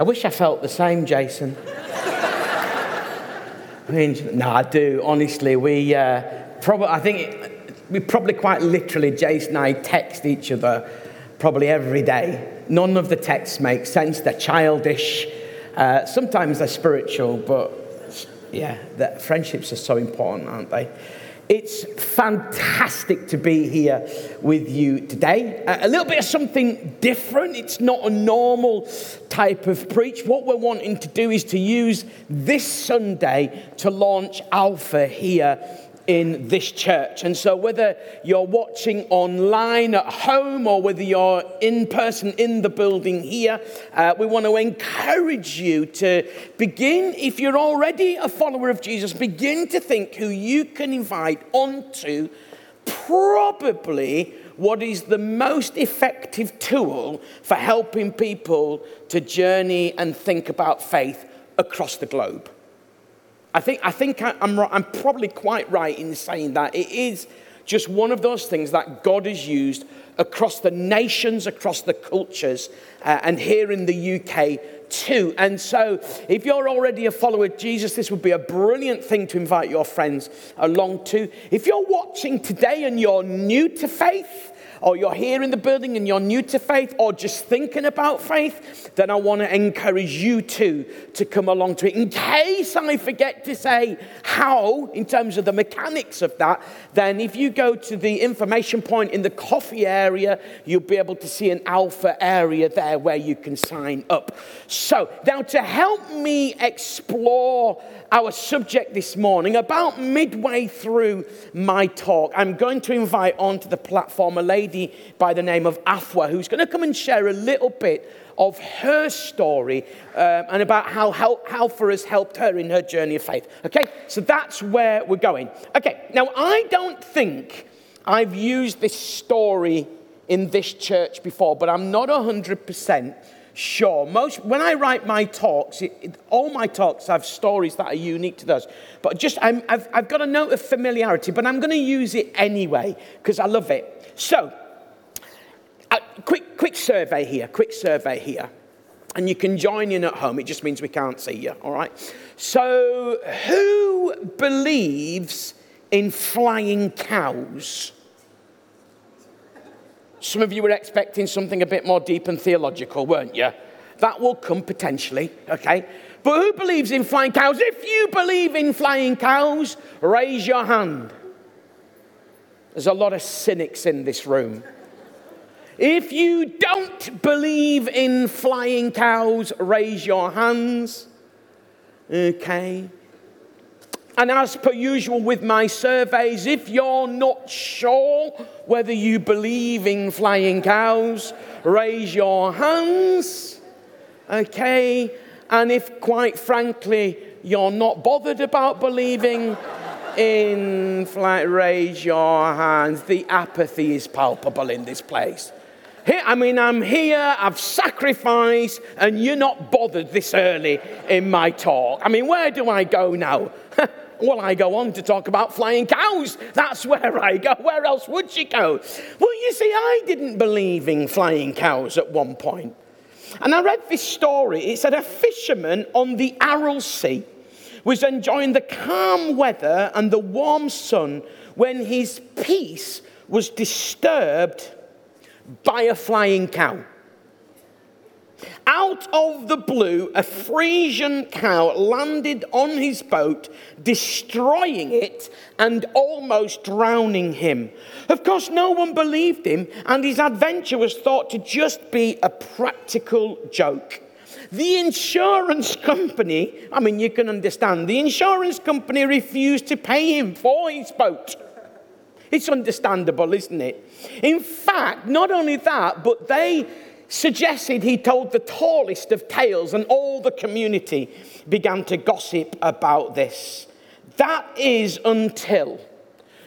I wish I felt the same, Jason. I mean, no, I do. Honestly, we uh, probably, I think it, we probably quite literally, Jason and I text each other probably every day. None of the texts make sense. They're childish. Uh, sometimes they're spiritual, but yeah, the friendships are so important, aren't they? It's fantastic to be here with you today. A little bit of something different. It's not a normal type of preach. What we're wanting to do is to use this Sunday to launch Alpha here in this church. And so, whether you're watching online at home or whether you're in person in the building here, uh, we want to encourage you to begin, if you're already a follower of Jesus, begin to think who you can invite onto probably what is the most effective tool for helping people to journey and think about faith across the globe. I think, I think I'm, I'm probably quite right in saying that. It is just one of those things that God has used across the nations, across the cultures, uh, and here in the UK too. And so, if you're already a follower of Jesus, this would be a brilliant thing to invite your friends along to. If you're watching today and you're new to faith, or you're here in the building and you're new to faith, or just thinking about faith, then I want to encourage you too to come along to it. In case I forget to say how, in terms of the mechanics of that, then if you go to the information point in the coffee area, you'll be able to see an alpha area there where you can sign up. So, now to help me explore our subject this morning, about midway through my talk, I'm going to invite onto the platform a lady by the name of Afua, who's going to come and share a little bit of her story um, and about how, how Alpha has helped her in her journey of faith. Okay, so that's where we're going. Okay, now I don't think I've used this story in this church before, but I'm not 100% sure. Most, when I write my talks, it, it, all my talks have stories that are unique to those. But just, i have I've got a note of familiarity, but I'm going to use it anyway because I love it. So, uh, quick, quick survey here, quick survey here. And you can join in at home, it just means we can't see you, all right? So, who believes in flying cows? Some of you were expecting something a bit more deep and theological, weren't you? That will come potentially, okay? But who believes in flying cows? If you believe in flying cows, raise your hand. There's a lot of cynics in this room. If you don't believe in flying cows, raise your hands. Okay. And as per usual with my surveys, if you're not sure whether you believe in flying cows, raise your hands. Okay? And if, quite frankly, you're not bothered about believing in flight, raise your hands. The apathy is palpable in this place. Here, I mean, I'm here, I've sacrificed, and you're not bothered this early in my talk. I mean, where do I go now? Well, I go on to talk about flying cows. That's where I go. Where else would she go? Well, you see, I didn't believe in flying cows at one point. And I read this story. It said a fisherman on the Aral Sea was enjoying the calm weather and the warm sun when his peace was disturbed by a flying cow. Out of the blue, a Frisian cow landed on his boat, destroying it and almost drowning him. Of course, no one believed him, and his adventure was thought to just be a practical joke. The insurance company, I mean, you can understand, the insurance company refused to pay him for his boat. It's understandable, isn't it? In fact, not only that, but they suggested he told the tallest of tales, and all the community began to gossip about this. That is until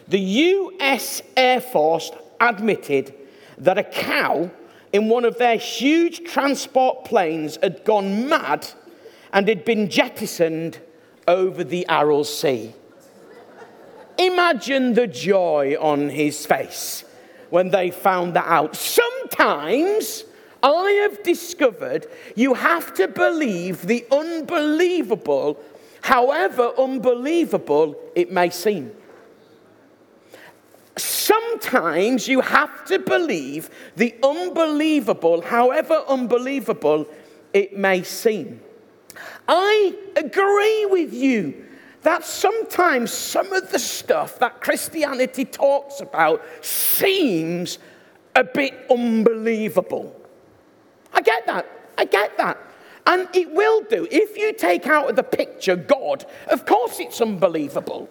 the US Air Force admitted that a cow in one of their huge transport planes had gone mad and had been jettisoned over the Aral Sea. Imagine the joy on his face when they found that out. Sometimes I have discovered you have to believe the unbelievable, however unbelievable it may seem. Sometimes you have to believe the unbelievable, however unbelievable it may seem. I agree with you that sometimes some of the stuff that Christianity talks about seems a bit unbelievable. I get that. I get that. And it will do. If you take out of the picture God, of course it's unbelievable.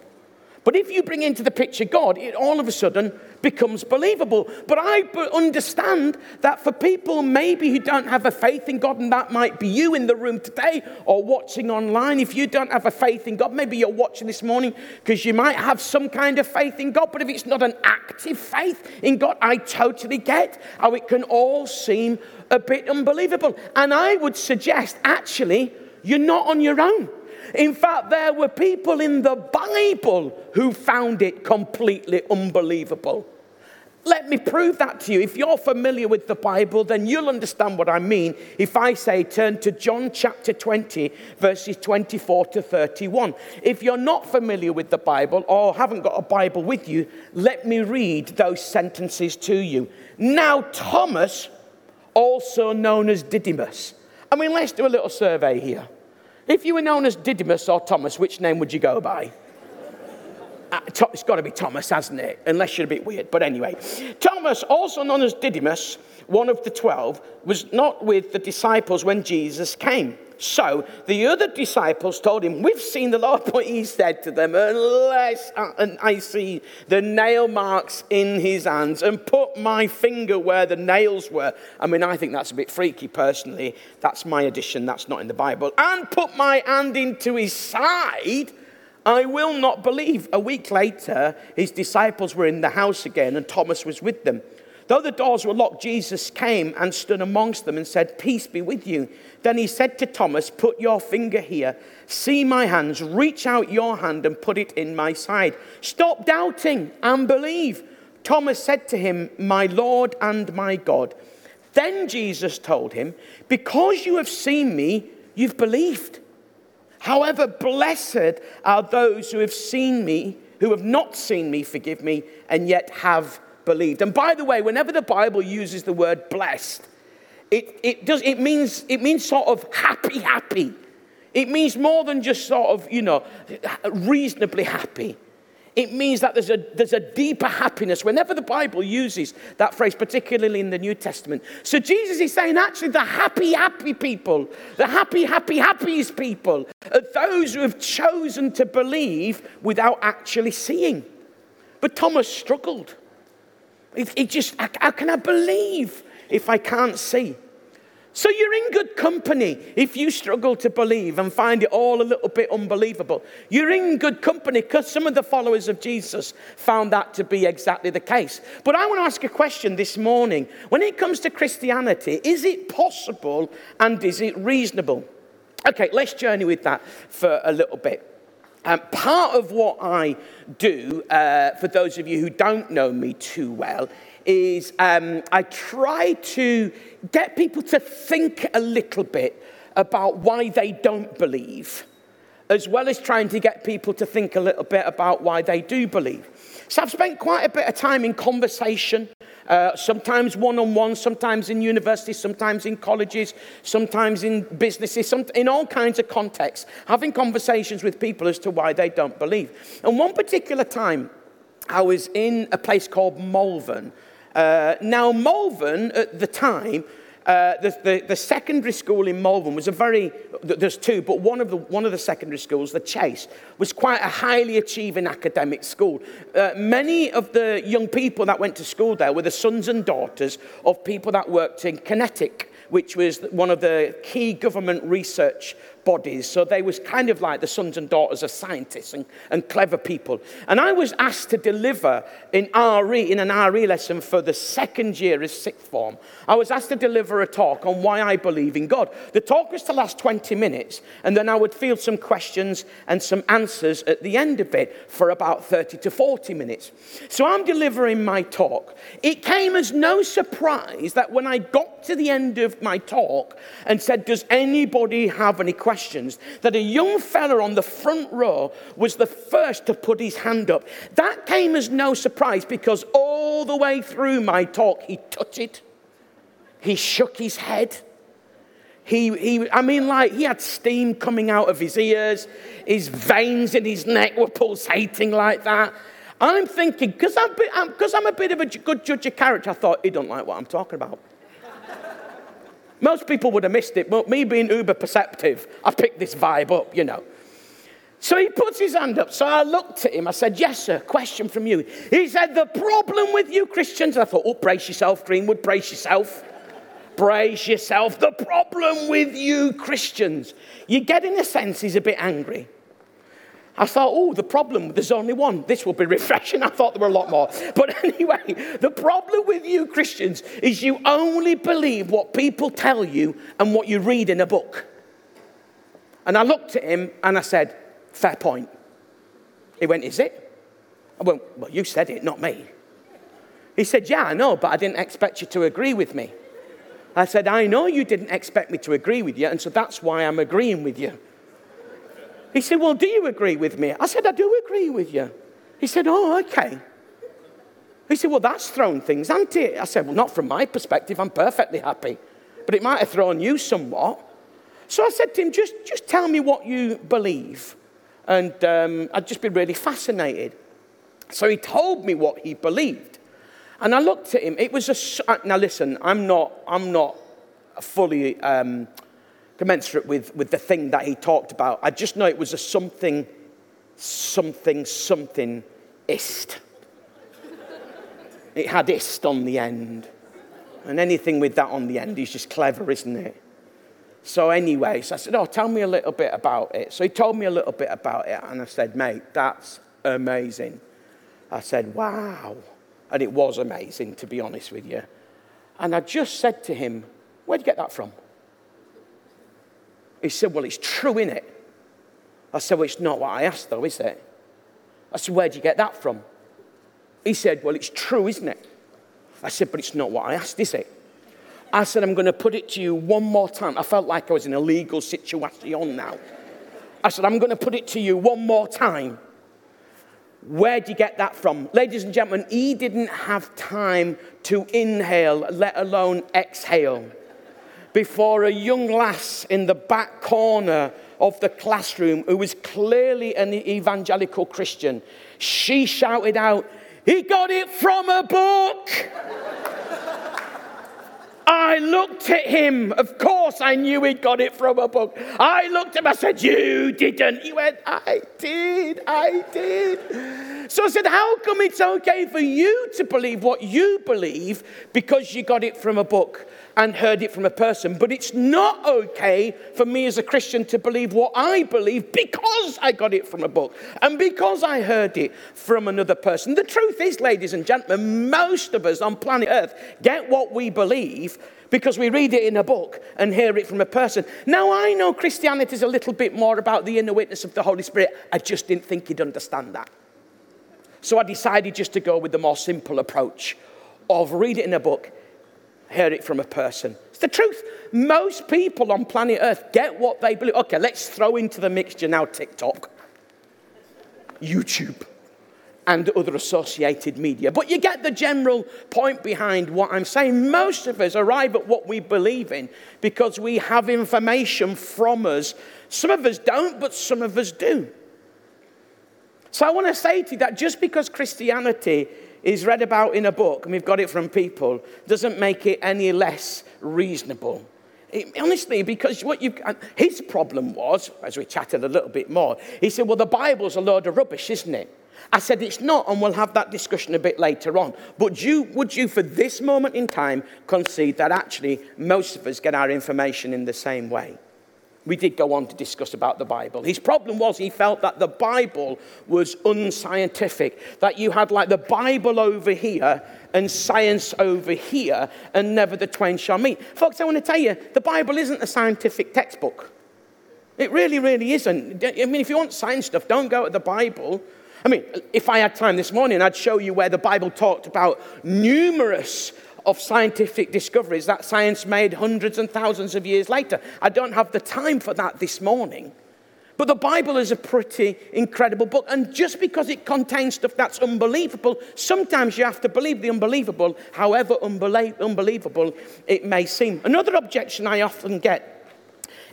But if you bring into the picture God, it all of a sudden becomes believable. But I understand that for people maybe who don't have a faith in God, and that might be you in the room today or watching online, if you don't have a faith in God, maybe you're watching this morning because you might have some kind of faith in God, but if it's not an active faith in God, I totally get how it can all seem a bit unbelievable. And I would suggest actually, you're not on your own. In fact, there were people in the Bible who found it completely unbelievable. Let me prove that to you. If you're familiar with the Bible, then you'll understand what I mean if I say turn to John chapter 20, verses 24 to 31. If you're not familiar with the Bible or haven't got a Bible with you, let me read those sentences to you. Now, Thomas, also known as Didymus. I mean, let's do a little survey here. If you were known as Didymus or Thomas, which name would you go by? Uh, it's got to be Thomas, hasn't it? Unless you're a bit weird. But anyway, Thomas, also known as Didymus, one of the twelve, was not with the disciples when Jesus came. So the other disciples told him, We've seen the Lord, but he said to them, Unless uh, I see the nail marks in his hands and put my finger where the nails were. I mean, I think that's a bit freaky personally. That's my addition, that's not in the Bible. And put my hand into his side. I will not believe. A week later, his disciples were in the house again, and Thomas was with them. Though the doors were locked, Jesus came and stood amongst them and said, Peace be with you. Then he said to Thomas, Put your finger here, see my hands, reach out your hand and put it in my side. Stop doubting and believe. Thomas said to him, My Lord and my God. Then Jesus told him, Because you have seen me, you've believed. However, blessed are those who have seen me, who have not seen me, forgive me, and yet have believed. And by the way, whenever the Bible uses the word blessed, it, it, does, it, means, it means sort of happy, happy. It means more than just sort of, you know, reasonably happy. It means that there's a, there's a deeper happiness whenever the Bible uses that phrase, particularly in the New Testament. So Jesus is saying, actually, the happy, happy people, the happy, happy, happiest people are those who have chosen to believe without actually seeing. But Thomas struggled. He, he just, how can I believe if I can't see? So you're in good company if you struggle to believe and find it all a little bit unbelievable. You're in good company because some of the followers of Jesus found that to be exactly the case. But I want to ask a question this morning. When it comes to Christianity, is it possible and is it reasonable? Okay, let's journey with that for a little bit. Um, part of what I do, uh, for those of you who don't know me too well, is um, I try to get people to think a little bit about why they don't believe, as well as trying to get people to think a little bit about why they do believe. So I've spent quite a bit of time in conversation, uh, sometimes one on one, sometimes in universities, sometimes in colleges, sometimes in businesses, some, in all kinds of contexts, having conversations with people as to why they don't believe. And one particular time, I was in a place called Malvern, uh, now, Malvern at the time, uh, the, the, the, secondary school in Malvern was a very, there's two, but one of, the, one of the secondary schools, the Chase, was quite a highly achieving academic school. Uh, many of the young people that went to school there were the sons and daughters of people that worked in QinetiQ, which was one of the key government research bodies. So they was kind of like the sons and daughters of scientists and, and clever people. And I was asked to deliver in RE, in an RE lesson for the second year of sixth form. I was asked to deliver a talk on why I believe in God. The talk was to last 20 minutes, and then I would field some questions and some answers at the end of it for about 30 to 40 minutes. So I'm delivering my talk. It came as no surprise that when I got to the end of my talk and said, Does anybody have any questions? that a young fella on the front row was the first to put his hand up. That came as no surprise because all the way through my talk, he tutted, he shook his head. He, he, I mean, like, he had steam coming out of his ears. His veins in his neck were pulsating like that. I'm thinking, because I'm, I'm, I'm a bit of a good judge of character, I thought, he don't like what I'm talking about. Most people would have missed it, but me being uber perceptive, I picked this vibe up, you know. So he puts his hand up. So I looked at him. I said, Yes, sir, question from you. He said, The problem with you Christians. I thought, Oh, brace yourself, Greenwood, brace yourself. brace yourself. The problem with you Christians. You get in a sense, he's a bit angry. I thought, oh, the problem, there's only one. This will be refreshing. I thought there were a lot more. But anyway, the problem with you Christians is you only believe what people tell you and what you read in a book. And I looked at him and I said, fair point. He went, is it? I went, well, you said it, not me. He said, yeah, I know, but I didn't expect you to agree with me. I said, I know you didn't expect me to agree with you, and so that's why I'm agreeing with you. He said, Well, do you agree with me? I said, I do agree with you. He said, Oh, okay. He said, Well, that's thrown things, hasn't it? I said, Well, not from my perspective. I'm perfectly happy. But it might have thrown you somewhat. So I said to him, Just, just tell me what you believe. And um, I'd just been really fascinated. So he told me what he believed. And I looked at him. It was a. Now, listen, I'm not, I'm not fully. Um, commensurate with, with the thing that he talked about. I just know it was a something, something, something ist. it had ist on the end. And anything with that on the end is just clever, isn't it? So, anyway, so I said, Oh, tell me a little bit about it. So he told me a little bit about it, and I said, Mate, that's amazing. I said, Wow. And it was amazing, to be honest with you. And I just said to him, Where'd you get that from? He said, Well, it's true, in it. I said, Well, it's not what I asked, though, is it? I said, Where'd you get that from? He said, Well, it's true, isn't it? I said, But it's not what I asked, is it? I said, I'm going to put it to you one more time. I felt like I was in a legal situation now. I said, I'm going to put it to you one more time. Where'd you get that from? Ladies and gentlemen, he didn't have time to inhale, let alone exhale before a young lass in the back corner of the classroom who was clearly an evangelical Christian. She shouted out, He got it from a book. I looked at him. Of course, I knew he'd got it from a book. I looked at him. I said, You didn't. He went, I did. I did. So I said, How come it's okay for you to believe what you believe because you got it from a book? And heard it from a person. But it's not okay for me as a Christian to believe what I believe because I got it from a book and because I heard it from another person. The truth is, ladies and gentlemen, most of us on planet Earth get what we believe because we read it in a book and hear it from a person. Now, I know Christianity is a little bit more about the inner witness of the Holy Spirit. I just didn't think he'd understand that. So I decided just to go with the more simple approach of read it in a book heard it from a person. It's the truth. Most people on planet Earth get what they believe. Okay, let's throw into the mixture now TikTok, YouTube, and other associated media. But you get the general point behind what I'm saying. Most of us arrive at what we believe in because we have information from us. Some of us don't, but some of us do. So I want to say to you that just because Christianity is read about in a book, and we've got it from people, doesn't make it any less reasonable. It, honestly, because what you his problem was, as we chatted a little bit more, he said, Well, the Bible's a load of rubbish, isn't it? I said, It's not, and we'll have that discussion a bit later on. But you, would you, for this moment in time, concede that actually most of us get our information in the same way? We did go on to discuss about the Bible. His problem was he felt that the Bible was unscientific, that you had like the Bible over here and science over here, and never the twain shall meet. Folks, I want to tell you, the Bible isn't a scientific textbook. It really, really isn't. I mean, if you want science stuff, don't go to the Bible. I mean, if I had time this morning, I'd show you where the Bible talked about numerous of scientific discoveries that science made hundreds and thousands of years later. I don't have the time for that this morning. But the Bible is a pretty incredible book. And just because it contains stuff that's unbelievable, sometimes you have to believe the unbelievable, however unbelievable it may seem. Another objection I often get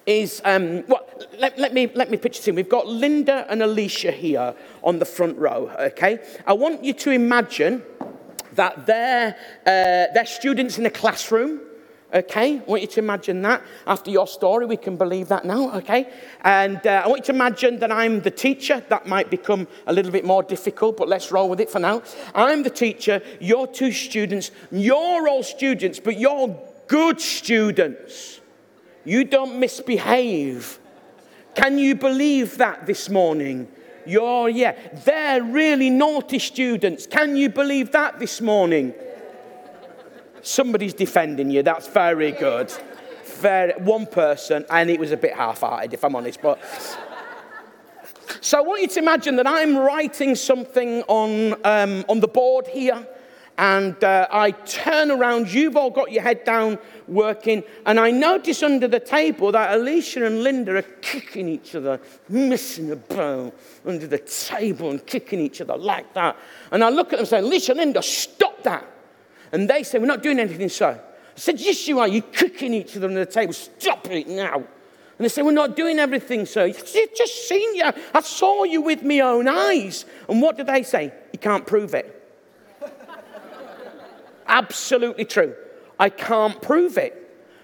is, um, well, let, let, me, let me picture this. We've got Linda and Alicia here on the front row, okay? I want you to imagine that they're, uh, they're students in a classroom. Okay, I want you to imagine that. After your story, we can believe that now, okay? And uh, I want you to imagine that I'm the teacher. That might become a little bit more difficult, but let's roll with it for now. I'm the teacher, you're two students. You're all students, but you're good students. You don't misbehave. Can you believe that this morning? You're, yeah, they're really naughty students. Can you believe that this morning? Somebody's defending you. That's very good. Very, one person, and it was a bit half hearted, if I'm honest. But so I want you to imagine that I'm writing something on, um, on the board here and uh, I turn around. You've all got your head down working, and I notice under the table that Alicia and Linda are kicking each other, missing a bow under the table and kicking each other like that. And I look at them and say, Alicia, Linda, stop that. And they say, We're not doing anything, sir. I said, Yes, you are. You're kicking each other under the table. Stop it now. And they say, We're not doing everything, sir. You've just seen you. I saw you with my own eyes. And what do they say? You can't prove it absolutely true. I can't prove it.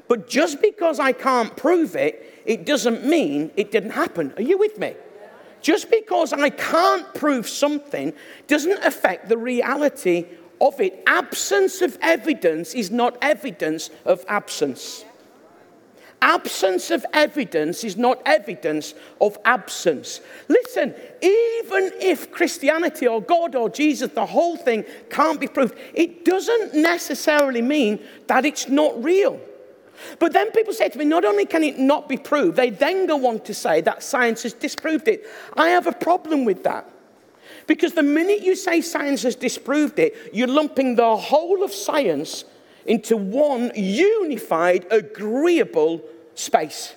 But just because I can't prove it, it doesn't mean it didn't happen. Are you with me? Just because I can't prove something doesn't affect the reality of it. Absence of evidence is not evidence of absence. Absence of evidence is not evidence of absence. Listen, even if Christianity or God or Jesus, the whole thing can't be proved, it doesn't necessarily mean that it's not real. But then people say to me, not only can it not be proved, they then go on to say that science has disproved it. I have a problem with that. Because the minute you say science has disproved it, you're lumping the whole of science into one unified, agreeable space.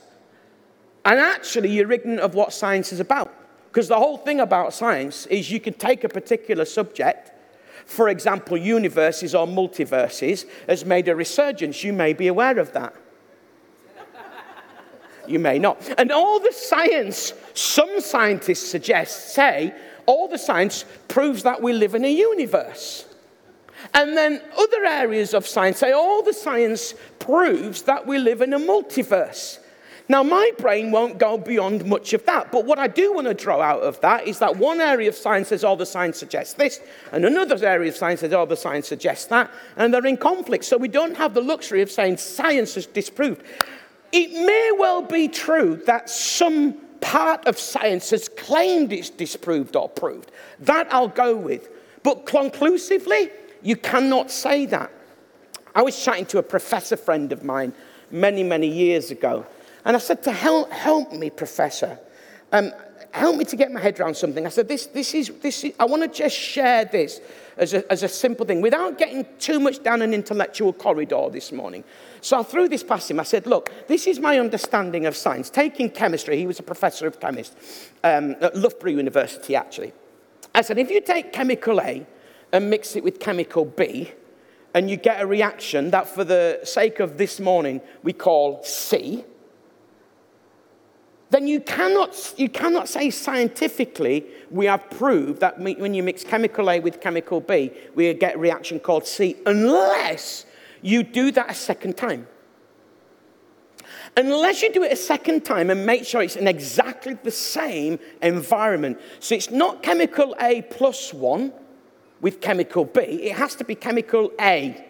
And actually, you're ignorant of what science is about. Because the whole thing about science is you can take a particular subject, for example, universes or multiverses, has made a resurgence. You may be aware of that. you may not. And all the science, some scientists suggest, say, all the science proves that we live in a universe. And then other areas of science say all the science proves that we live in a multiverse. Now, my brain won't go beyond much of that, but what I do want to draw out of that is that one area of science says all the science suggests this, and another area of science says all the science suggests that, and they're in conflict. So we don't have the luxury of saying science has disproved. It may well be true that some part of science has claimed it's disproved or proved. That I'll go with. But conclusively, you cannot say that. I was chatting to a professor friend of mine many, many years ago, and I said to help, help me, professor. Um, help me to get my head around something. I said, this, this is, this is, I want to just share this as a, as a simple thing without getting too much down an intellectual corridor this morning. So I threw this past him. I said, look, this is my understanding of science. Taking chemistry, he was a professor of chemistry um, at Loughborough University, actually. I said, if you take chemical A and mix it with chemical B, and you get a reaction that, for the sake of this morning, we call C, then you cannot, you cannot say scientifically we have proved that when you mix chemical A with chemical B, we get a reaction called C, unless you do that a second time. Unless you do it a second time and make sure it's in exactly the same environment. So it's not chemical A plus one with chemical B, it has to be chemical A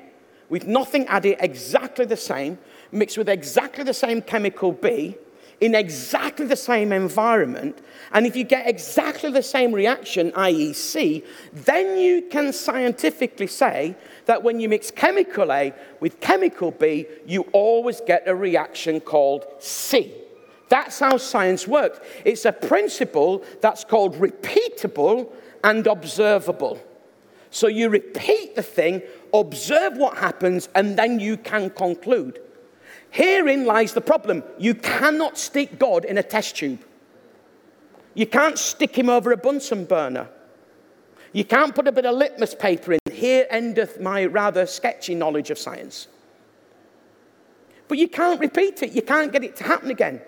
with nothing added, exactly the same, mixed with exactly the same chemical B in exactly the same environment, and if you get exactly the same reaction, i.e., C, then you can scientifically say that when you mix chemical A with chemical B, you always get a reaction called C. That's how science works. It's a principle that's called repeatable and observable. So you repeat the thing, observe what happens, and then you can conclude. Herein lies the problem. You cannot stick God in a test tube. You can't stick him over a Bunsen burner. You can't put a bit of litmus paper in. Here endeth my rather sketchy knowledge of science. But you can't repeat it. You can't get it to happen again.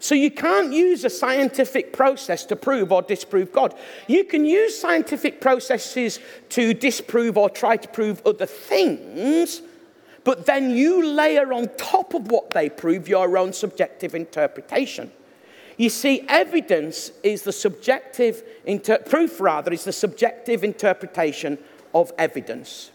So you can't use a scientific process to prove or disprove God. You can use scientific processes to disprove or try to prove other things, but then you layer on top of what they prove your own subjective interpretation. You see, evidence is the subjective, inter- proof rather, is the subjective interpretation of evidence.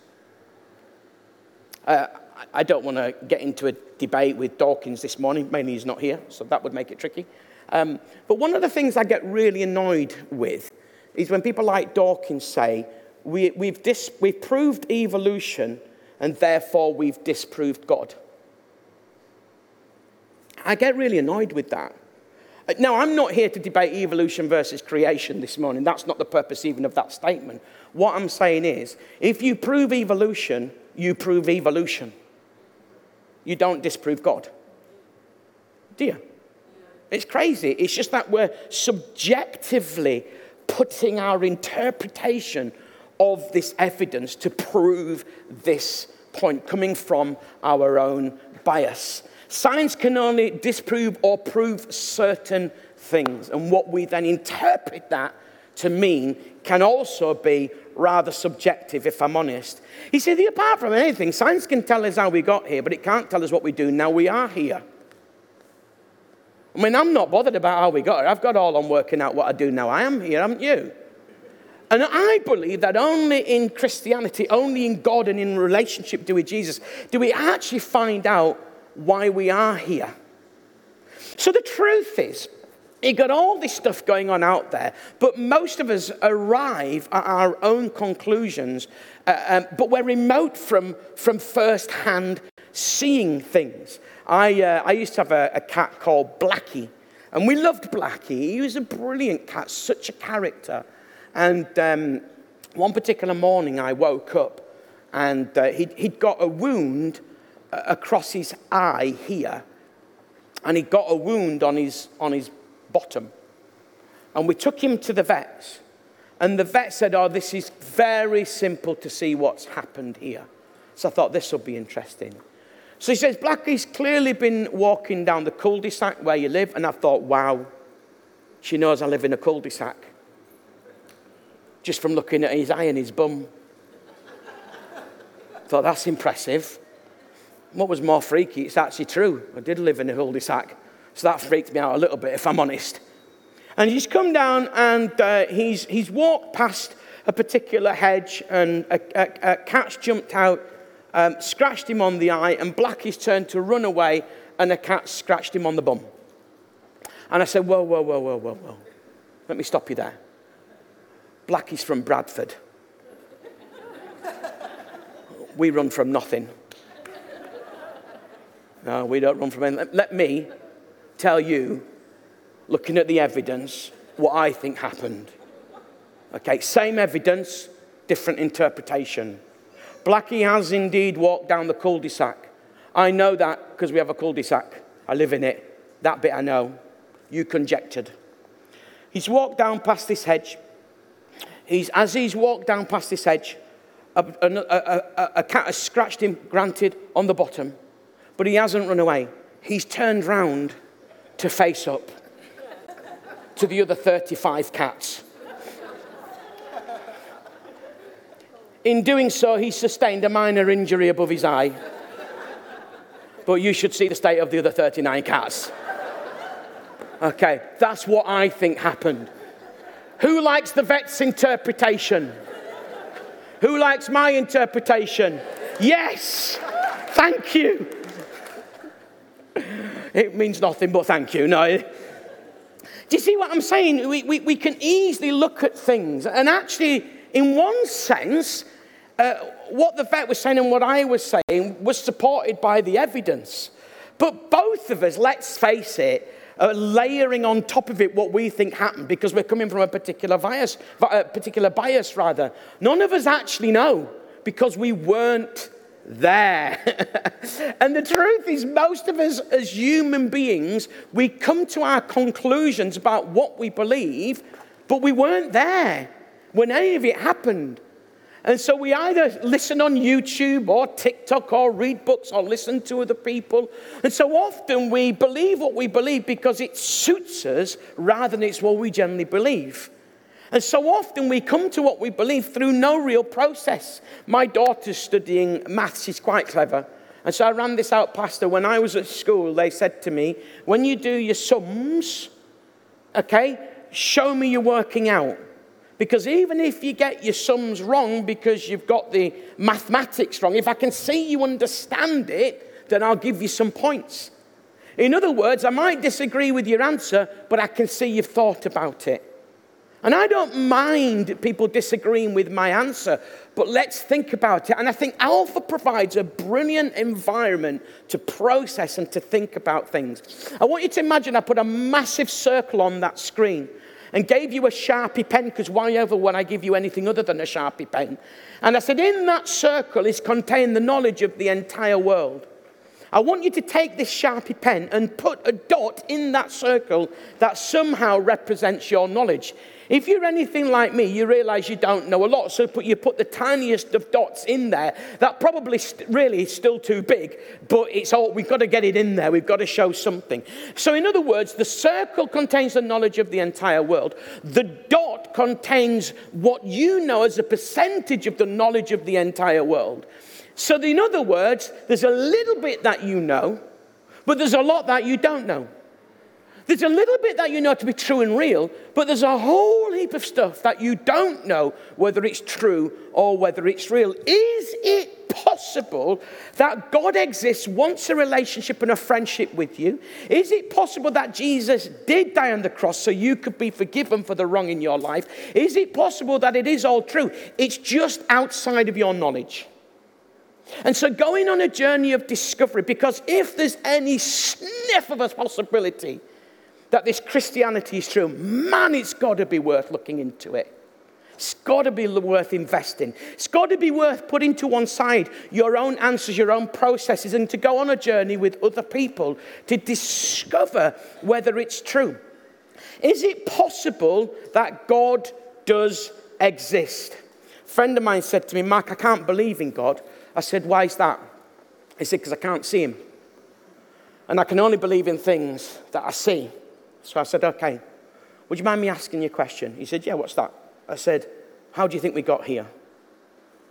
Uh, I don't want to get into a debate with Dawkins this morning, mainly he's not here, so that would make it tricky. Um, but one of the things I get really annoyed with is when people like Dawkins say, we, we've, dis- we've proved evolution and therefore we've disproved God. I get really annoyed with that. Now, I'm not here to debate evolution versus creation this morning. That's not the purpose even of that statement. What I'm saying is, if you prove evolution, you prove evolution. You don't disprove God. Do you? It's crazy. It's just that we're subjectively putting our interpretation of this evidence to prove this point, coming from our own bias. Science can only disprove or prove certain things, and what we then interpret that to mean can also be rather subjective, if I'm honest. He said, apart from anything, science can tell us how we got here, but it can't tell us what we do now we are here. I mean, I'm not bothered about how we got here. I've got all on working out what I do now. I am here, haven't you? And I believe that only in Christianity, only in God and in relationship to Jesus, do we actually find out why we are here. So the truth is, you got all this stuff going on out there, but most of us arrive at our own conclusions, uh, um, but we're remote from, from first hand seeing things. I, uh, I used to have a, a, cat called Blackie, and we loved Blackie. He was a brilliant cat, such a character. And um, one particular morning, I woke up and uh, he'd, he'd got a wound across his eye here, and he'd got a wound on his, on his bottom. And we took him to the vets, and the vet said, Oh, this is very simple to see what's happened here. So I thought this will be interesting. So he says, Blackie's clearly been walking down the cul de sac where you live. And I thought, wow, she knows I live in a cul de sac. Just from looking at his eye and his bum. thought, that's impressive. What was more freaky, it's actually true. I did live in a cul-de-sac. So that freaked me out a little bit, if I'm honest. And he's come down and uh, he's, he's walked past a particular hedge, and a, a, a cat's jumped out, um, scratched him on the eye, and Blackie's turned to run away, and a cat scratched him on the bum. And I said, Whoa, whoa, whoa, whoa, whoa, whoa. Let me stop you there. Blackie's from Bradford. we run from nothing. No, we don't run from anything. Let me tell you, looking at the evidence, what I think happened. Okay, same evidence, different interpretation. Blackie has indeed walked down the cul de sac. I know that because we have a cul de sac. I live in it. That bit I know. You conjectured. He's walked down past this hedge. He's, as he's walked down past this hedge, a, a, a, a cat has scratched him, granted, on the bottom. But he hasn't run away. He's turned round to face up to the other 35 cats. In doing so, he sustained a minor injury above his eye. But you should see the state of the other 39 cats. Okay, that's what I think happened. Who likes the vet's interpretation? Who likes my interpretation? Yes! Thank you. It means nothing, but thank you. No. Do you see what I'm saying? We, we, we can easily look at things. And actually, in one sense, uh, what the vet was saying and what I was saying was supported by the evidence. But both of us, let's face it, are layering on top of it what we think happened because we're coming from a particular bias, a particular bias rather. None of us actually know because we weren't there. and the truth is, most of us as human beings, we come to our conclusions about what we believe, but we weren't there when any of it happened. And so we either listen on YouTube or TikTok or read books or listen to other people. And so often we believe what we believe because it suits us rather than it's what we generally believe. And so often we come to what we believe through no real process. My daughter's studying maths, she's quite clever. And so I ran this out past her. When I was at school, they said to me, when you do your sums, okay, show me you're working out. Because even if you get your sums wrong because you've got the mathematics wrong, if I can see you understand it, then I'll give you some points. In other words, I might disagree with your answer, but I can see you've thought about it. And I don't mind people disagreeing with my answer, but let's think about it. And I think Alpha provides a brilliant environment to process and to think about things. I want you to imagine I put a massive circle on that screen and gave you a Sharpie pen, because why ever would I give you anything other than a Sharpie pen? And I said, in that circle is contained the knowledge of the entire world. I want you to take this Sharpie pen and put a dot in that circle that somehow represents your knowledge. If you're anything like me, you realize you don't know a lot. So you put the tiniest of dots in there. That probably st- really is still too big, but it's all, we've got to get it in there. We've got to show something. So, in other words, the circle contains the knowledge of the entire world. The dot contains what you know as a percentage of the knowledge of the entire world. So, in other words, there's a little bit that you know, but there's a lot that you don't know. There's a little bit that you know to be true and real, but there's a whole heap of stuff that you don't know whether it's true or whether it's real. Is it possible that God exists, wants a relationship and a friendship with you? Is it possible that Jesus did die on the cross so you could be forgiven for the wrong in your life? Is it possible that it is all true? It's just outside of your knowledge. And so, going on a journey of discovery, because if there's any sniff of a possibility that this Christianity is true, man, it's got to be worth looking into it. It's got to be worth investing. It's got to be worth putting to one side your own answers, your own processes, and to go on a journey with other people to discover whether it's true. Is it possible that God does exist? A friend of mine said to me, Mark, I can't believe in God. I said, Why is that? He said, Because I can't see him. And I can only believe in things that I see. So I said, okay, would you mind me asking you a question? He said, yeah, what's that? I said, how do you think we got here?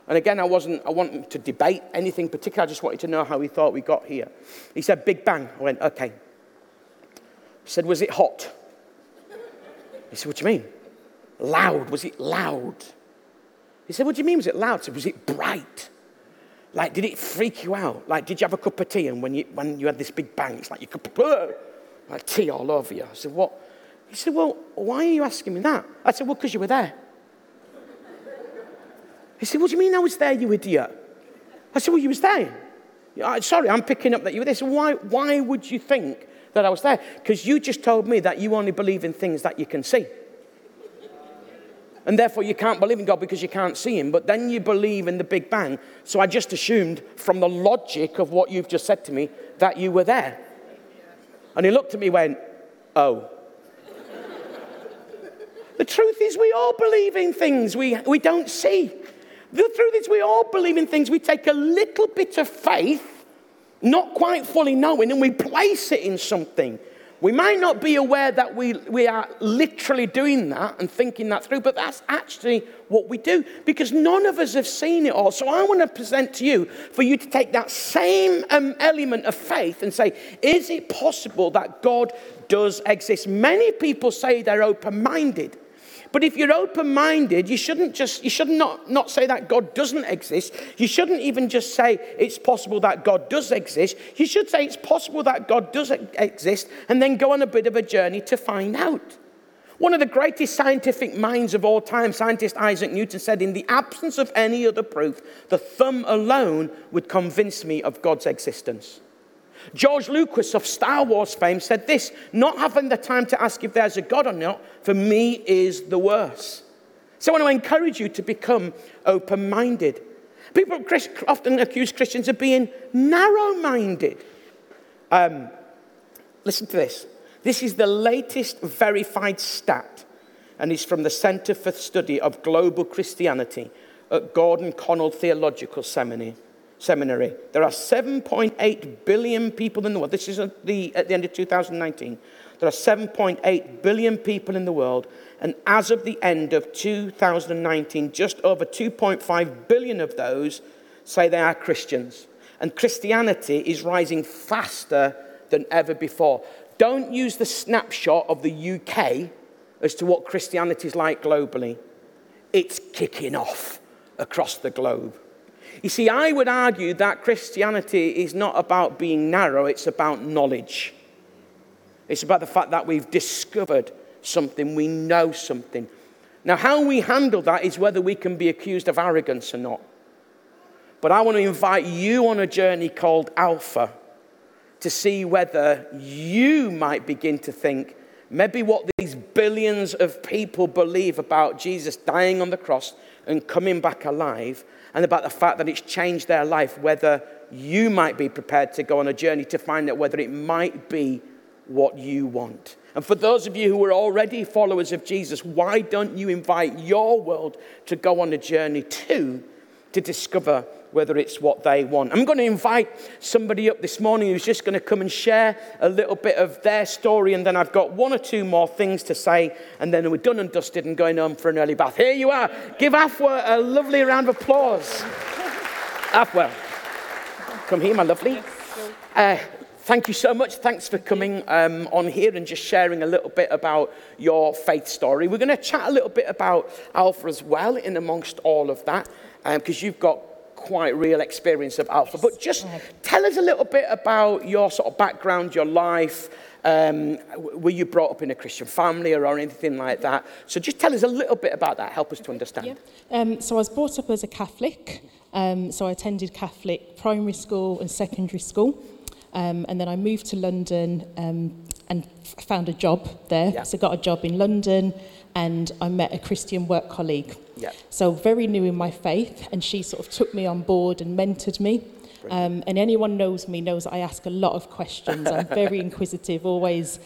And again, I wasn't, I wanted to debate anything particular. I just wanted to know how he thought we got here. He said, Big Bang. I went, okay. He said, was it hot? He said, what do you mean? Loud. Was it loud? He said, what do you mean was it loud? I said, was it bright? Like, did it freak you out? Like, did you have a cup of tea and when you, when you had this big bang, it's like you could, like tea all over you. I said, What? He said, Well, why are you asking me that? I said, Well, because you were there. He said, What do you mean I was there, you idiot? I said, Well, you was there. Sorry, I'm picking up that you were there. So why, why would you think that I was there? Because you just told me that you only believe in things that you can see. And therefore, you can't believe in God because you can't see Him. But then you believe in the Big Bang. So I just assumed from the logic of what you've just said to me that you were there. And he looked at me and went, Oh. the truth is, we all believe in things we, we don't see. The truth is, we all believe in things. We take a little bit of faith, not quite fully knowing, and we place it in something. We might not be aware that we, we are literally doing that and thinking that through, but that's actually what we do because none of us have seen it all. So I want to present to you for you to take that same um, element of faith and say, is it possible that God does exist? Many people say they're open minded. But if you're open minded, you shouldn't just, you should not, not say that God doesn't exist. You shouldn't even just say it's possible that God does exist. You should say it's possible that God does exist and then go on a bit of a journey to find out. One of the greatest scientific minds of all time, scientist Isaac Newton, said, In the absence of any other proof, the thumb alone would convince me of God's existence. George Lucas of Star Wars fame said this Not having the time to ask if there's a God or not, for me, is the worst. So I want to encourage you to become open minded. People often accuse Christians of being narrow minded. Um, listen to this. This is the latest verified stat, and it's from the Center for Study of Global Christianity at Gordon Conwell Theological Seminary seminary. There are 7.8 billion people in the world. This is at the, at the end of 2019. There are 7.8 billion people in the world, and as of the end of 2019, just over 2.5 billion of those say they are Christians. And Christianity is rising faster than ever before. Don't use the snapshot of the UK as to what Christianity is like globally. It's kicking off across the globe. You see, I would argue that Christianity is not about being narrow, it's about knowledge. It's about the fact that we've discovered something, we know something. Now, how we handle that is whether we can be accused of arrogance or not. But I want to invite you on a journey called Alpha to see whether you might begin to think maybe what these billions of people believe about Jesus dying on the cross and coming back alive and about the fact that it's changed their life, whether you might be prepared to go on a journey to find out whether it might be what you want. And for those of you who are already followers of Jesus, why don't you invite your world to go on a journey too to discover whether it's what they want. I'm going to invite somebody up this morning who's just going to come and share a little bit of their story, and then I've got one or two more things to say, and then we're done and dusted and going home for an early bath. Here you are. Give Afua a lovely round of applause. Afua, come here, my lovely. Uh, thank you so much. Thanks for coming um, on here and just sharing a little bit about your faith story. We're going to chat a little bit about Alpha as well, in amongst all of that, because um, you've got quite real experience of Alpha. But just tell us a little bit about your sort of background, your life. Um, were you brought up in a Christian family or, or anything like that? So just tell us a little bit about that. Help us to understand. Yeah. Um, so I was brought up as a Catholic. Um, so I attended Catholic primary school and secondary school. Um, and then I moved to London um, and found a job there. Yeah. So I got a job in London and I met a Christian work colleague. Yeah. So very new in my faith, and she sort of took me on board and mentored me. Um, and anyone knows me knows I ask a lot of questions. I'm very inquisitive, always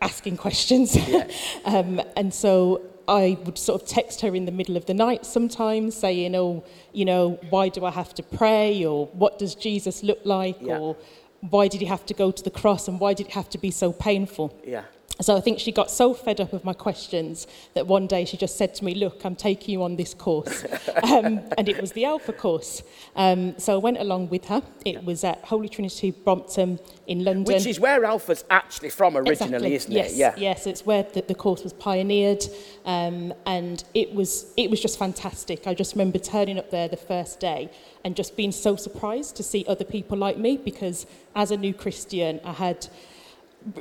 asking questions. Yeah. um, and so I would sort of text her in the middle of the night sometimes saying, oh, you know, why do I have to pray? Or what does Jesus look like? Yeah. Or why did he have to go to the cross? And why did it have to be so painful? Yeah. So I think she got so fed up of my questions that one day she just said to me, look, I'm taking you on this course. um, and it was the Alpha course. Um, so I went along with her. It was at Holy Trinity Brompton in London. Which is where Alpha's actually from originally, exactly. isn't yes. it? Yeah. Yes, it's where the, the course was pioneered. Um, and it was, it was just fantastic. I just remember turning up there the first day and just being so surprised to see other people like me because as a new Christian, I had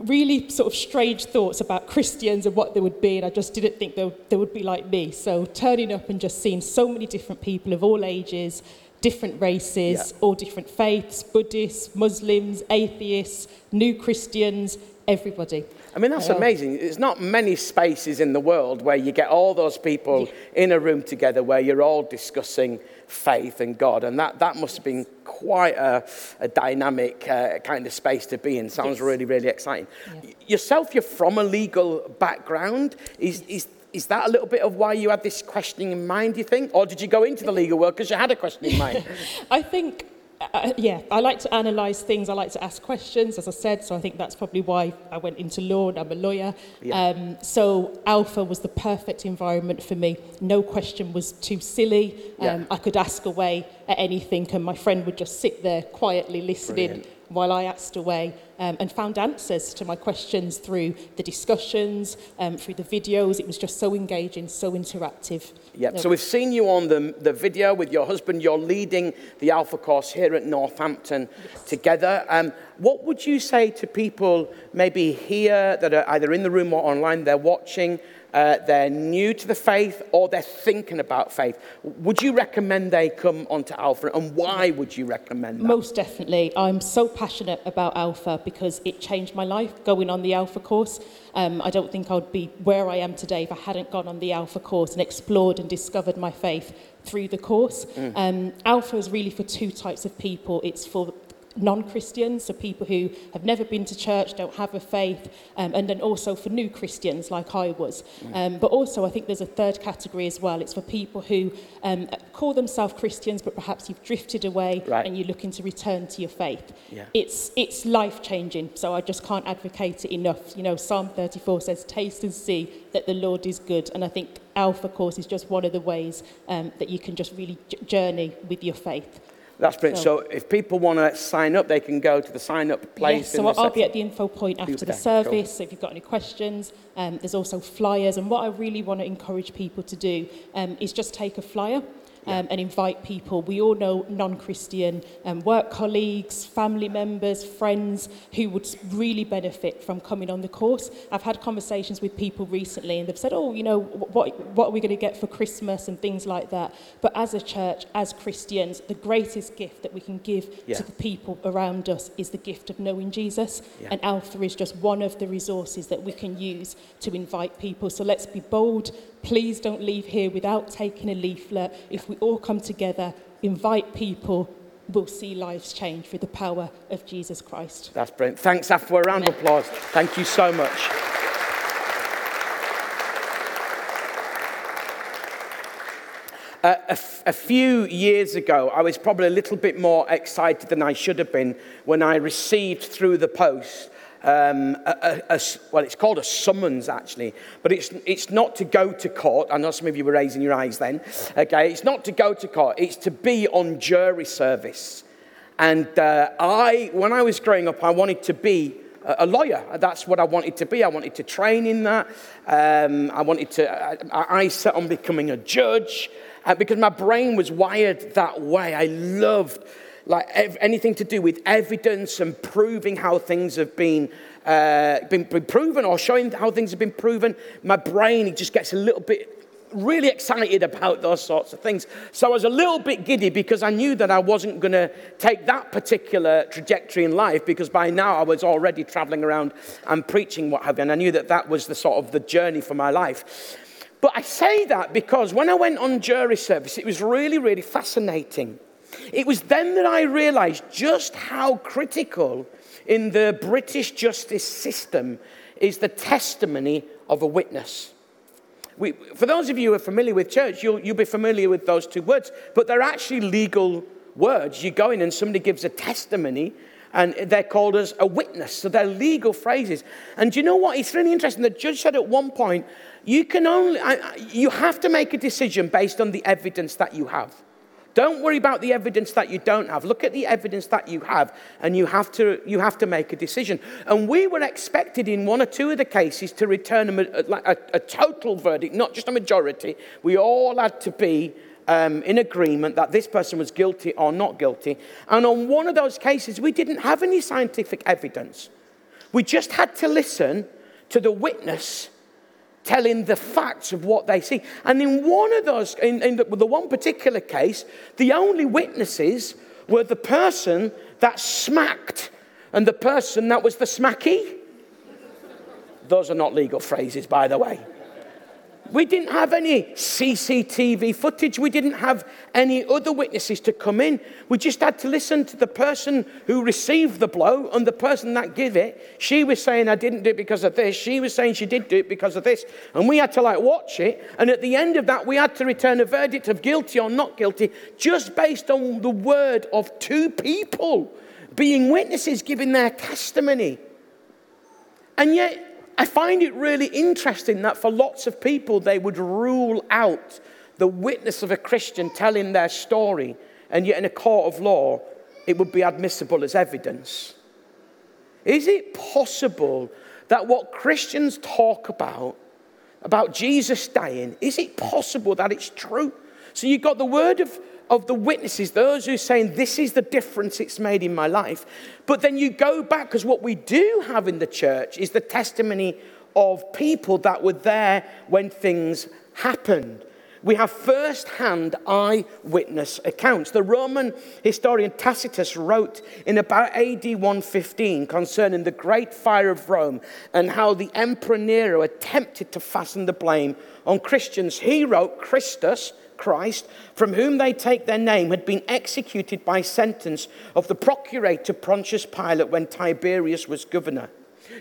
really sort of strange thoughts about Christians and what they would be, and I just didn't think they, they would be like me. So turning up and just seeing so many different people of all ages, different races, yeah. all different faiths, Buddhists, Muslims, atheists, new Christians, everybody. I mean, that's amazing. There's not many spaces in the world where you get all those people yeah. in a room together where you're all discussing faith and God. And that, that must have been quite a, a dynamic uh, kind of space to be in. Sounds yes. really, really exciting. Yeah. Yourself, you're from a legal background. Is, is, is that a little bit of why you had this questioning in mind, do you think? Or did you go into the legal world because you had a question in mind? I think uh, yeah, I like to analyse things. I like to ask questions, as I said. So I think that's probably why I went into law and I'm a lawyer. Yeah. Um, so Alpha was the perfect environment for me. No question was too silly. Um, yeah. I could ask away at anything, and my friend would just sit there quietly listening Brilliant. While I asked away. um, and found answers to my questions through the discussions, um, through the videos. It was just so engaging, so interactive. Yep. So we've seen you on the, the video with your husband. You're leading the Alpha course here at Northampton yes. together. Um, what would you say to people maybe here that are either in the room or online, they're watching, uh, they're new to the faith or they're thinking about faith. Would you recommend they come onto Alpha and why would you recommend that? Most definitely. I'm so passionate about Alpha because it changed my life going on the Alpha course. Um, I don't think I'd be where I am today if I hadn't gone on the Alpha course and explored and discovered my faith through the course. Mm. Um, Alpha is really for two types of people. It's for non-Christians, so people who have never been to church, don't have a faith, um, and then also for new Christians like I was. Um, but also I think there's a third category as well. It's for people who um, call themselves Christians, but perhaps you've drifted away right. and you're looking to return to your faith. Yeah. It's, it's life-changing, so I just can't advocate it enough. You know, Psalm 34 says, taste and see that the Lord is good, and I think Alpha course is just one of the ways um, that you can just really journey with your faith. That's brilliant. So, so, if people want to sign up, they can go to the sign up place. Yes, so I'll be at the info point after the service. Cool. If you've got any questions, um, there's also flyers. And what I really want to encourage people to do um, is just take a flyer um, and invite people. We all know non-Christian um, work colleagues, family members, friends who would really benefit from coming on the course. I've had conversations with people recently and they've said, oh, you know, what, what are we going to get for Christmas and things like that. But as a church, as Christians, the greatest gift that we can give yeah. to the people around us is the gift of knowing Jesus. Yeah. And Alpha is just one of the resources that we can use to invite people. So let's be bold, Please don't leave here without taking a leaflet. If we all come together, invite people, we'll see lives change through the power of Jesus Christ. That's brilliant. Thanks, Afua. A round of applause. Thank you so much. Uh, a, f- a few years ago, I was probably a little bit more excited than I should have been when I received through the post um, a, a, a, well, it's called a summons actually, but it's, it's not to go to court. I know some of you were raising your eyes then. Okay, it's not to go to court, it's to be on jury service. And uh, I, when I was growing up, I wanted to be a lawyer. That's what I wanted to be. I wanted to train in that. Um, I wanted to, I, I set on becoming a judge uh, because my brain was wired that way. I loved like anything to do with evidence and proving how things have been, uh, been, been proven or showing how things have been proven, my brain it just gets a little bit really excited about those sorts of things. So I was a little bit giddy because I knew that I wasn't going to take that particular trajectory in life because by now I was already traveling around and preaching what have you. And I knew that that was the sort of the journey for my life. But I say that because when I went on jury service, it was really, really fascinating. It was then that I realized just how critical in the British justice system is the testimony of a witness. We, for those of you who are familiar with church, you'll, you'll be familiar with those two words, but they're actually legal words. You go in and somebody gives a testimony, and they're called as a witness. So they're legal phrases. And do you know what? It's really interesting. The judge said at one point, you can only, you have to make a decision based on the evidence that you have. Don't worry about the evidence that you don't have. Look at the evidence that you have, and you have to, you have to make a decision. And we were expected in one or two of the cases to return a, a, a total verdict, not just a majority. We all had to be um, in agreement that this person was guilty or not guilty. And on one of those cases, we didn't have any scientific evidence. We just had to listen to the witness telling the facts of what they see. And in one of those, in, in the, the one particular case, the only witnesses were the person that smacked and the person that was the smacky. Those are not legal phrases, by the way. We didn't have any CCTV footage. We didn't have any other witnesses to come in. We just had to listen to the person who received the blow and the person that gave it. She was saying, I didn't do it because of this. She was saying she did do it because of this. And we had to like watch it. And at the end of that, we had to return a verdict of guilty or not guilty just based on the word of two people being witnesses giving their testimony. And yet, I find it really interesting that for lots of people, they would rule out the witness of a Christian telling their story, and yet in a court of law, it would be admissible as evidence. Is it possible that what Christians talk about, about Jesus dying, is it possible that it's true? So you've got the word of, of the witnesses, those who are saying, This is the difference it's made in my life. But then you go back, because what we do have in the church is the testimony of people that were there when things happened we have first hand eyewitness accounts. The Roman historian Tacitus wrote in about AD 115 concerning the great fire of Rome and how the Emperor Nero attempted to fasten the blame on Christians. He wrote, Christus, Christ, from whom they take their name, had been executed by sentence of the procurator Pontius Pilate when Tiberius was governor.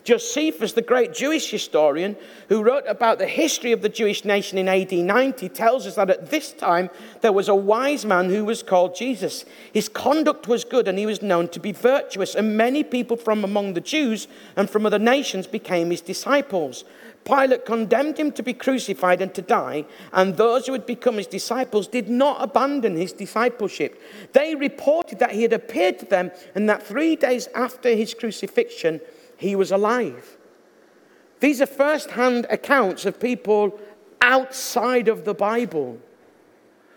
Josephus, the great Jewish historian who wrote about the history of the Jewish nation in AD 90, tells us that at this time there was a wise man who was called Jesus. His conduct was good and he was known to be virtuous, and many people from among the Jews and from other nations became his disciples. Pilate condemned him to be crucified and to die, and those who had become his disciples did not abandon his discipleship. They reported that he had appeared to them and that three days after his crucifixion, he was alive. These are first hand accounts of people outside of the Bible.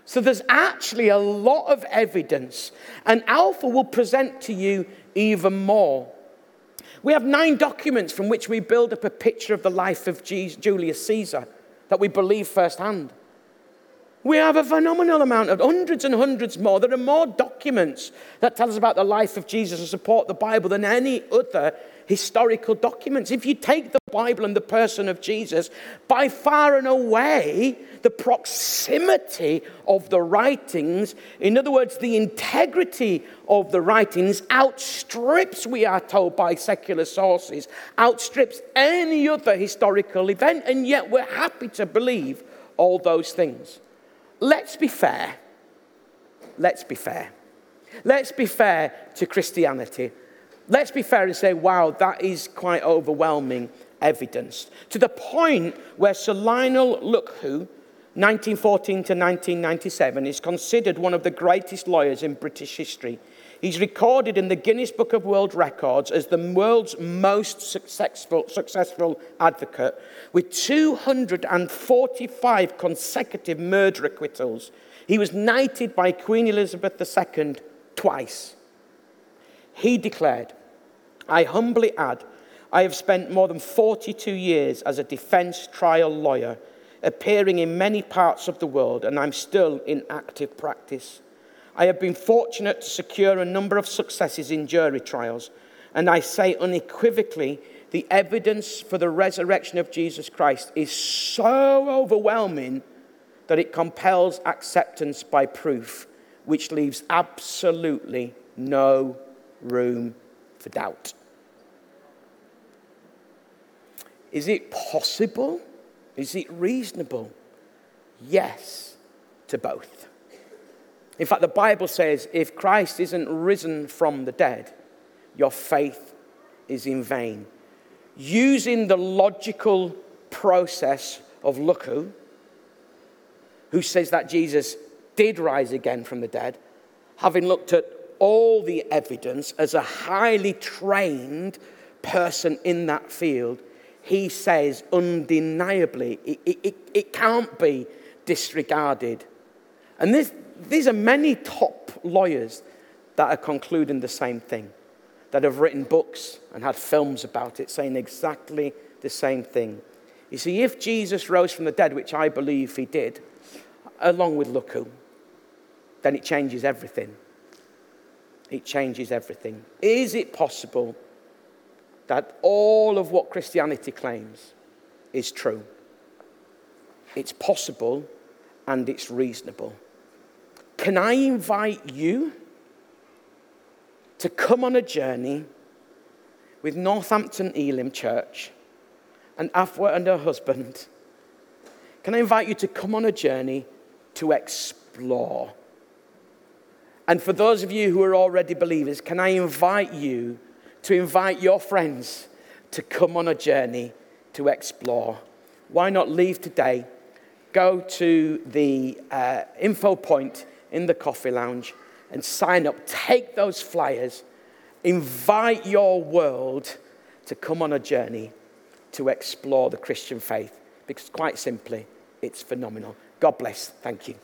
So there's actually a lot of evidence, and Alpha will present to you even more. We have nine documents from which we build up a picture of the life of Julius Caesar that we believe firsthand. We have a phenomenal amount of hundreds and hundreds more. There are more documents that tell us about the life of Jesus and support the Bible than any other historical documents. If you take the Bible and the person of Jesus, by far and away, the proximity of the writings, in other words, the integrity of the writings, outstrips, we are told by secular sources, outstrips any other historical event, and yet we're happy to believe all those things let's be fair. Let's be fair. Let's be fair to Christianity. Let's be fair and say, wow, that is quite overwhelming evidence. To the point where Sir Lionel Luckhoo, 1914 to 1997, is considered one of the greatest lawyers in British history. He's recorded in the Guinness Book of World Records as the world's most successful, successful advocate, with 245 consecutive murder acquittals. He was knighted by Queen Elizabeth II twice. He declared, I humbly add, I have spent more than 42 years as a defense trial lawyer, appearing in many parts of the world, and I'm still in active practice. I have been fortunate to secure a number of successes in jury trials, and I say unequivocally the evidence for the resurrection of Jesus Christ is so overwhelming that it compels acceptance by proof, which leaves absolutely no room for doubt. Is it possible? Is it reasonable? Yes to both. In fact, the Bible says if Christ isn't risen from the dead, your faith is in vain. Using the logical process of Luckhoo, who says that Jesus did rise again from the dead, having looked at all the evidence as a highly trained person in that field, he says undeniably it, it, it can't be disregarded. And this, these are many top lawyers that are concluding the same thing, that have written books and had films about it saying exactly the same thing. You see, if Jesus rose from the dead, which I believe he did, along with Luckhoo, then it changes everything. It changes everything. Is it possible that all of what Christianity claims is true? It's possible and it's reasonable. Can I invite you to come on a journey with Northampton Elim Church and Afua and her husband? Can I invite you to come on a journey to explore? And for those of you who are already believers, can I invite you to invite your friends to come on a journey to explore? Why not leave today? Go to the uh, info point in the coffee lounge and sign up. Take those flyers invite your world to come on a journey to explore the Christian faith because, quite simply, it's phenomenal. God bless. Thank you.